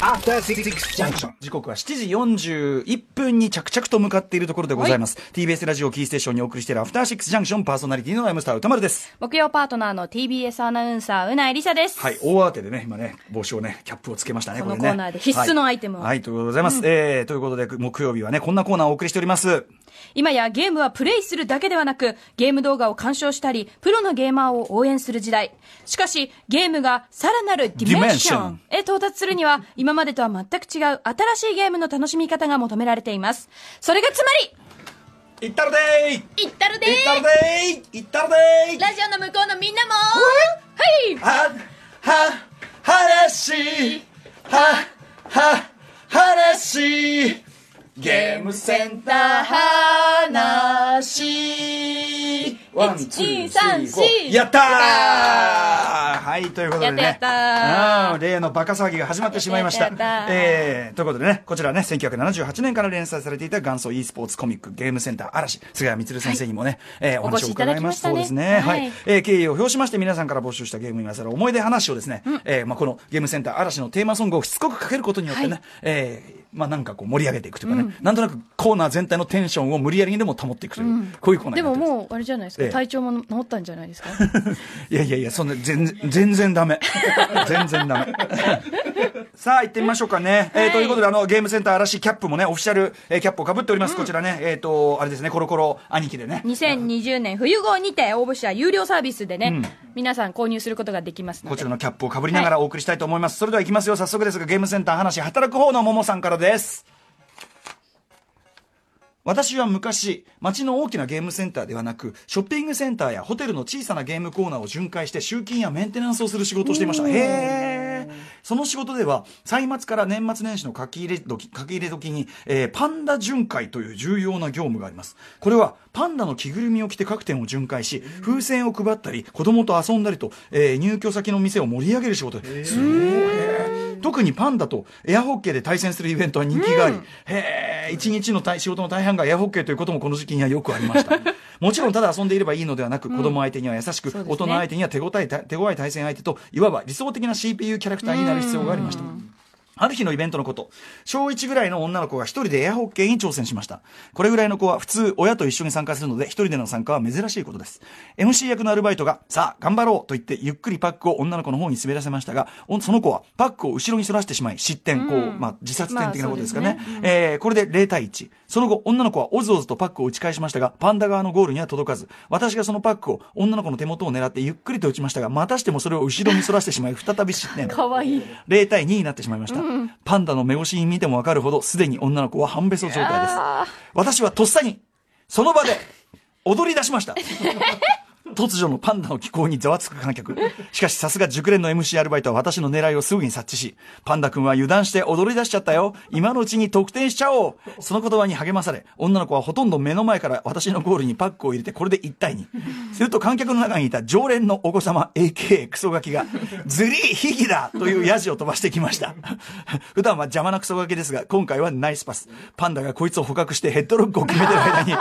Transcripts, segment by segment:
After Six Junction. 時刻は7時41分に着々と向かっているところでございます。TBS ラジオキーステーションにお送りしているアフターシックスジャンクションパーソナリティのライムスター歌丸です。木曜パートナーの TBS アナウンサー、うないりさです。はい、大慌てでね、今ね、帽子をね、キャップをつけましたね。このコーナーで必須のアイテムをはい、はいということでございます。えー、ということで、木曜日はね、こんなコーナーをお送りしております。今やゲームはプレイするだけではなく、ゲーム動画を鑑賞したり、プロのゲーマーを応援する時代。しかし、ゲームがさらなるディメンションへ到達するには、今までとは全く違う新しいゲームの楽しみ方が求められています。それがつまり、いったるでーい。ったるでい。ったるでーい。ったるでーラジオの向こうのみんなもはい。は、は、話、は、は、話、ゲームセンター話、One, two, three, four。やったーはい、ということでね。やったやったあ例のバカ騒ぎが始まってしまいました。えー、ということでね、こちらね、1978年から連載されていた元祖 e スポーツコミックゲームセンターあらし、菅谷充先生にもね、えーお話を伺いました。そうですね。はい。はいえー敬意を表しまして皆さんから募集したゲームにまつわる思い出話をですね、えーまあ、このゲームセンターあらしのテーマソングをしつこくかけることによってね、はいえーまあ、なんかこう盛り上げていくというかね、なんとなくコーナー全体のテンションを無理やりにでも保っていくという、こういうコーナーですももう、あれじゃないですか、ええ体調も治ったんじゃないですか？いやいやいや、そんな、全然、全然ダメ。全然ダメ。さあ、行ってみましょうかね。えーということで、あの、ゲームセンター嵐キャップもね、オフィシャル、えーキャップを被っております。こちらね、えっ、と、あれですね、コロコロ兄貴でね。2020年冬号にて応募者有料サービスでね、うん皆さん購入することができますこちらのキャップを被りながらお送りしたいと思います。それでは行きますよ。早速ですが、ゲームセンター話、働く方のももさんからです。私は昔、街の大きなゲームセンターではなく、ショッピングセンターやホテルの小さなゲームコーナーを巡回して集金やメンテナンスをする仕事をしていました。へー。その仕事では、歳末から年末年始の書き入れ時、書き入れ時に、えーパンダ巡回という重要な業務があります。これは、パンダの着ぐるみを着て各店を巡回し、風船を配ったり、子供と遊んだりと、えー入居先の店を盛り上げる仕事です。すごい。特にパンダとエアホッケーで対戦するイベントは人気があり、へえ、一日の大仕事の大半がエアホッケーということもこの時期にはよくありました。もちろんただ遊んでいればいいのではなく、子供相手には優しく、ね大人相手には手応え、手強い対戦相手と、いわば理想的な CPU キャラクターになる必要がありました。ある日のイベントのこと、小1ぐらいの女の子が一人でエアホッケーに挑戦しました。これぐらいの子は普通親と一緒に参加するので、一人での参加は珍しいことです。MC 役のアルバイトが、さあ、頑張ろうと言って、ゆっくりパックを女の子の方に滑らせましたが、おその子はパックを後ろに逸らしてしまい、失点、こう、まあ、自殺点的なことですかね。まあそうですえーこれで0対1。その後、女の子はおずおずとパックを打ち返しましたが、パンダ側のゴールには届かず、私がそのパックを女の子の手元を狙ってゆっくりと打ちましたが、またしてもそれを後ろに逸らしてしまい、再び失点。かわいい0対2になってしまいました。パンダの目越しに見てもわかるほど、すでに女の子は半べそ状態ですあ。私はとっさに、その場で、踊り出しました。突如のパンダの気候にざわつく観客。しかしさすが熟練の MC アルバイトは私の狙いをすぐに察知し、パンダ君は油断して踊り出しちゃったよ。今のうちに得点しちゃおう。その言葉に励まされ、女の子はほとんど目の前から私のゴールにパックを入れてこれで1対2。すると観客の中にいた常連のお子様 AK クソガキが、ズリーヒギだというヤジを飛ばしてきました。普段は邪魔なクソガキですが、今回はナイスパス。パンダがこいつを捕獲してヘッドロックを決めてる間に、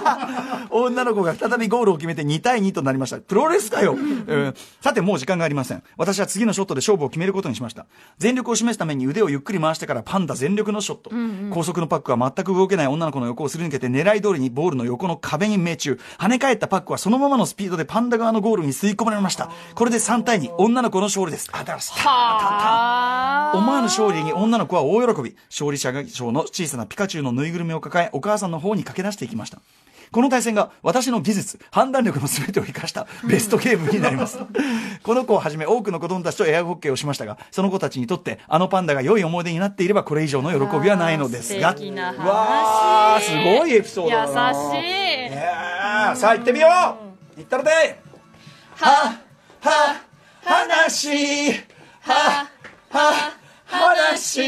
女の子が再びゴールを決めて2対2となりました。プロレスかよ、えーさてもう時間がありません。私は次のショットで勝負を決めることにしました。全力を示すために腕をゆっくり回してからパンダ全力のショット。高速のパックは全く動けない女の子の横をすり抜けて狙い通りにボールの横の壁に命中。跳ね返ったパックはそのままのスピードでパンダ側のゴールに吸い込まれました。これで3対2、女の子の勝利です。あ、だからスターは思わぬ勝利に女の子は大喜び。勝利者賞の小さなピカチュウのぬいぐるみを抱え、お母さんの方に駆け出していきました。この対戦が私の技術、判断力の全てを生かしたベストゲームになります。この子をはじめ多くの子供たちとエアホッケーをしましたが、その子たちにとってあのパンダが良い思い出になっていればこれ以上の喜びはないのですが。あー素敵な話わー、すごいエピソードだな。優しいさあ行ってみよう行ったらでは、は、話、は、は、話、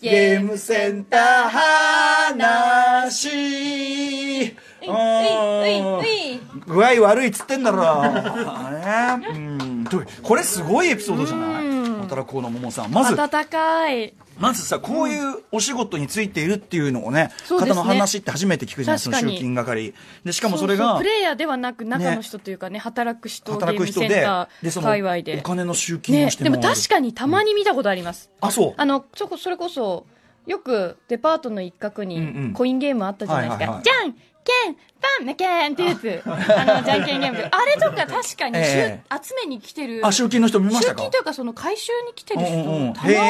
ゲームセンター話。具合悪いっつってんだろ。ね、うん。これすごいエピソードじゃない？働こうの桃さん。まず、温かい。まずさ、こういうお仕事についているっていうのをね、そうですね。方の話って初めて聞くじゃない？その確かに。集金係。で、しかもそれがううプ、レイヤーではなく中の人というかね働く人働く人でゲームセンタ、で、そ界隈で。お金の集金をねしてもらう。でも確かにたまに見たことあります、あ、そう。あのちょこそれこそよくデパートの一角にうんうん。コインゲームあったじゃないですか、じゃんけんパンめけんってやつ。あのじゃんけんゲームあ。れとか確かに、え集めに来てる。あ、集金の人見ましたか？集金というかその回収に来てる人、うんうんうん。たまに見か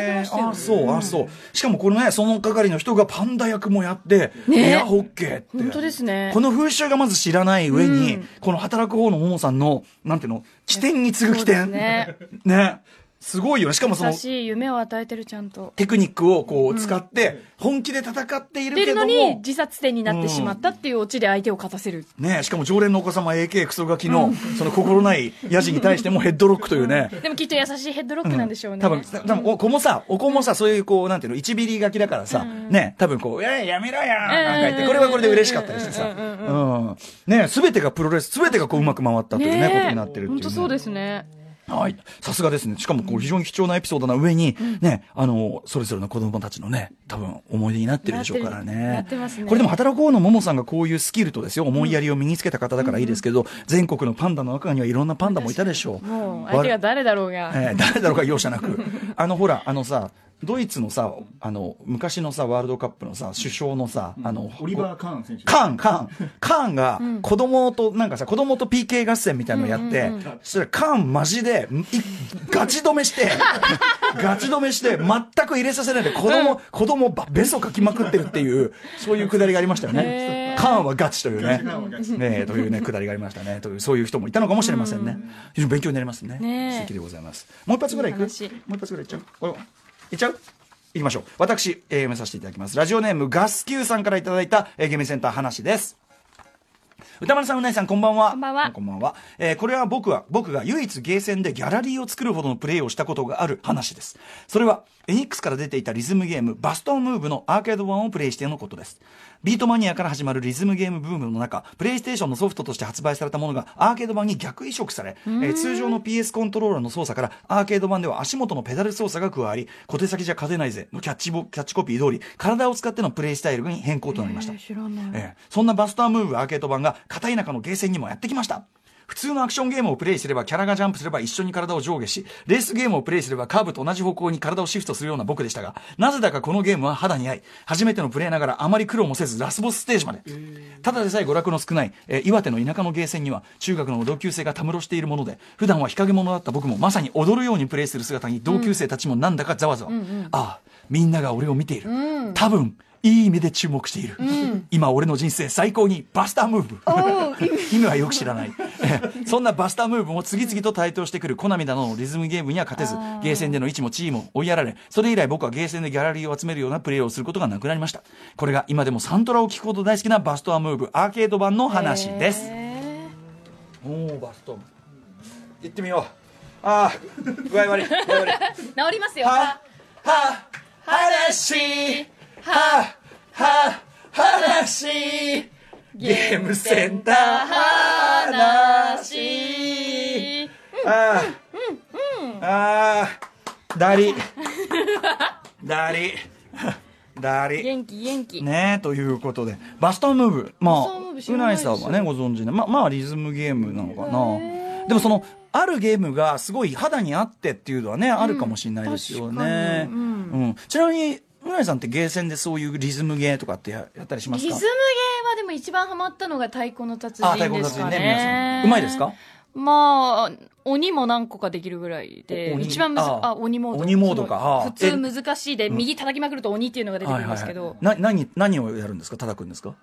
けましたよ、へー。あ、そう、あ、そう。しかもこれね、その係の人がパンダ役もやって、ね。エアホッケーって。本当ですね。この風習がまず知らない上に、うん。この働く方のももさんの、なんていうの、起点に次ぐ起点。ね。ね。すごいよね。しかもその優、しい夢を与えてるちゃんと。テクニックをこう使って、本気で戦っている出るのけども、に自殺点になってしまったっていうオチで相手を勝たせる、ねしかも常連のお子様 AK クソガキの、その心ないヤジに対してもヘッドロックというね、でもきっと優しいヘッドロックなんでしょうね、多分、多分お子もさ、お子もさ、そういうこう、なんていうの、一ビリガキだからさ、ね、多分こう、や、やめろやなんか言って、これはこれで嬉しかったりしてさ、うん。ね、すべてがプロレス、すべてがこう、うまく回ったというね、ことになってるっていう、ね。本当そうですねはい。さすがですね。しかも、こう、非常に貴重なエピソードな上に、ね、あの、それぞれの子供たちのね、多分、思い出になってるでしょうからね。なってますねこれでも、働く方のももさんがこういうスキルとですよ、思いやりを身につけた方だからいいですけど、全国のパンダの中にはいろんなパンダもいたでしょう。もう相手が誰だろうが、えー誰だろうか容赦なく。あの、ほら、あのさ、ドイツのさ、あの、昔のさ、ワールドカップのさ、首相のさ、あの、オリバー・カーン選手。カーン、カーン、カーンが子供と、なんかさ、子供と PK 合戦みたいなのやって、そしたらカーンマジで、いガチ止めして、ガチ止めして、全く入れさせないで、子供、子供ば、ベソかきまくってるっていう、そういうくだりがありましたよね。カーンはガチというね。ねというね、くだりがありましたね。という、そういう人もいたのかもしれませんね。非常に勉強になりますね。素敵でございます。もう一発ぐらいいくもう話一発ぐらいいっちゃう？いっちゃう？行きましょう。私、えー読めさせていただきます。ラジオネームガス Q さんからいただいた、えーゲームセンター話です。歌丸さん、うないさん、こんばんは。こんばんはこんばんは。えーこれは僕は、僕が唯一ゲーセンでギャラリーを作るほどのプレイをしたことがある話です。それは、エニックスから出ていたリズムゲーム、バストムーブのアーケード版をプレイしてのことです。ビートマニアから始まるリズムゲームブームの中、プレイステーションのソフトとして発売されたものがアーケード版に逆移植され、えー通常の PS コントローラーの操作からアーケード版では足元のペダル操作が加わり、小手先じゃ勝てないぜのキャッチボキャッチコピー通り、体を使ってのプレイスタイルに変更となりました。ええそんなバスタームーブアーケード版が片田舎のゲーセンにもやってきました。普通のアクションゲームをプレイすればキャラがジャンプすれば一緒に体を上下し、レースゲームをプレイすればカーブと同じ方向に体をシフトするような僕でしたが、なぜだかこのゲームは肌に合い、初めてのプレイながらあまり苦労もせずラスボスステージまで。ただでさえ娯楽の少ない、えー岩手の田舎のゲーセンには中学の同級生がたむろしているもので、普段は日陰者だった僕もまさに踊るようにプレイする姿に同級生たちもなんだかざわざわ。ああ、みんなが俺を見ている。多分、いい目で注目している。今俺の人生最高にバスタームーブ。意味 はよく知らない。ええそんなバスタームーブも次々と台頭してくるコナミなどのリズムゲームには勝てず、ゲーセンでの位置も地位も追いやられ、それ以来僕はゲーセンでギャラリーを集めるようなプレイをすることがなくなりました。これが今でもサントラを聴くほど大好きなバスタームーブアーケード版の話です。おおバストム。行ってみよう。ああ、具合悪い。具合悪い。治りますよは、は、話、は、は、話、ゲームセンター話。ああ、ああ、だり、だり、だり。元気元気、ねえ、ということで、バスタームーブ。まあ、うないさんはね、ご存知で、ま、まあ、リズムゲームなのかな。でもその、あるゲームがすごい肌に合ってっていうのはね、あるかもしれないですよね。うん。うん。ちなみに、うないさんってゲーセンでそういうリズムゲーとかってややったりしますか？リズムゲーはでも一番ハマったのが太鼓の達人ですかね。人ね。うまいですか？まあ鬼も何個かできるぐらいで鬼？一番むずああ。鬼モード。鬼モードか。普通難しいで右叩きまくると鬼っていうのが出てくるんですけど、な、何、何をやるんですか？叩くんですか？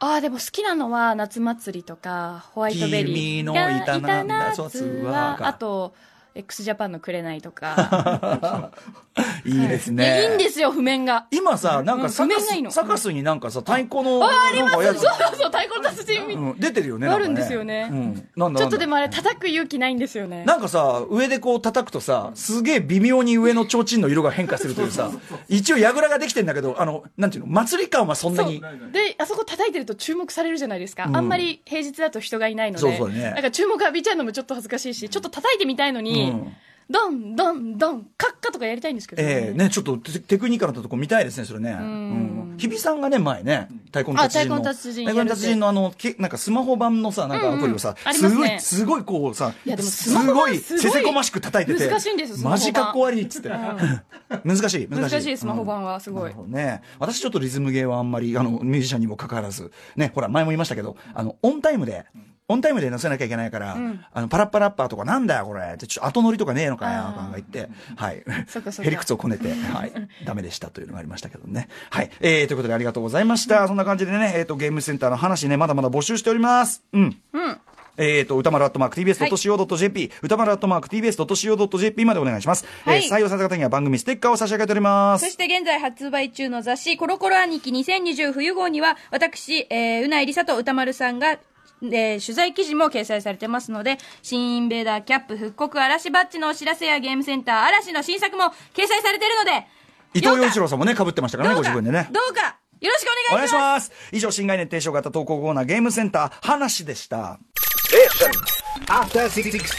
ああでも好きなのは夏祭りとかホワイトベリー君のがいたな夏は。あと x ジャパンの紅とか。いいですいね。やい。いんですよ譜面が。今さ、なんかサカス、うんサカスになんかさ、太鼓の、なん。かやつ。そうそう太鼓の達人うん、出てるよね。あるんですよね。うん。なんだちょっとでも。もあれ叩く勇気ないんですよね。なんかさ、上でこう叩くとさ、すげえ微妙に上の提灯の色が変化するというさ、一応櫓ができてんだけど、あの、なんていうの、祭り感はそんなに。であそこ叩いてると注目されるじゃないですか、うんあんまり平日だと人がいないので。そうそうね。なんか注目浴びちゃうのもちょっと恥ずかしいしちょっと叩いてみたいのに、うんドンドンドンカッカととかやりたいんですけどね。ええね、ちょっとテテクニカルなとこ見たいですね、それね。うん。日比さんがね、前ね、太鼓の達人太鼓の達人太鼓の達人のあの、けなんかスマホ版のさ、なんかアプリをさ、すすごい、ねすごいこうさ、すごい、せせこましく叩いてて。難しいんですマジかっこ悪いっつって。難しい、難しい。難しいスマホ版はすごいね。私ちょっとリズムゲーはあんまり、あの、ミュージシャンにもかかわらず、ね、ほら、前も言いましたけど、あの、オンタイムで、オンタイムで載せなきゃいけないから、あの、パラッパラッパーとかなんだよ、これ。って、ちょっと後乗りとかねえのかよ、とか言って、はい。へりくつをこねて、はい。ダメでしたというのがありましたけどね。はい。えー、ということでありがとうございました。そんな感じでね、えっ、と、ゲームセンターの話ね、まだまだ募集しております。うん。うん。えっ、と、歌丸アットマーク TBS.CO.JP、歌丸アットマーク TBS.CO.JP までお願いします。はいえー採用された方には番組ステッカーを差し上げておりますそ。して現在発売中の雑誌、コロコロ兄貴2020冬号には、私、えー、うないりさと歌丸さんが、えー取材記事も掲載されてますので、新インベーダーキャップ復刻嵐バッジのお知らせやゲームセンター嵐の新作も掲載されてるので、伊藤洋一郎さんもね、被ってましたからね、ご自分でね。どうか、よろしくお願いしお願いします。ます。以上、新概念提唱型投稿コーナーゲームセンター、話でした。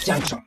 Junction.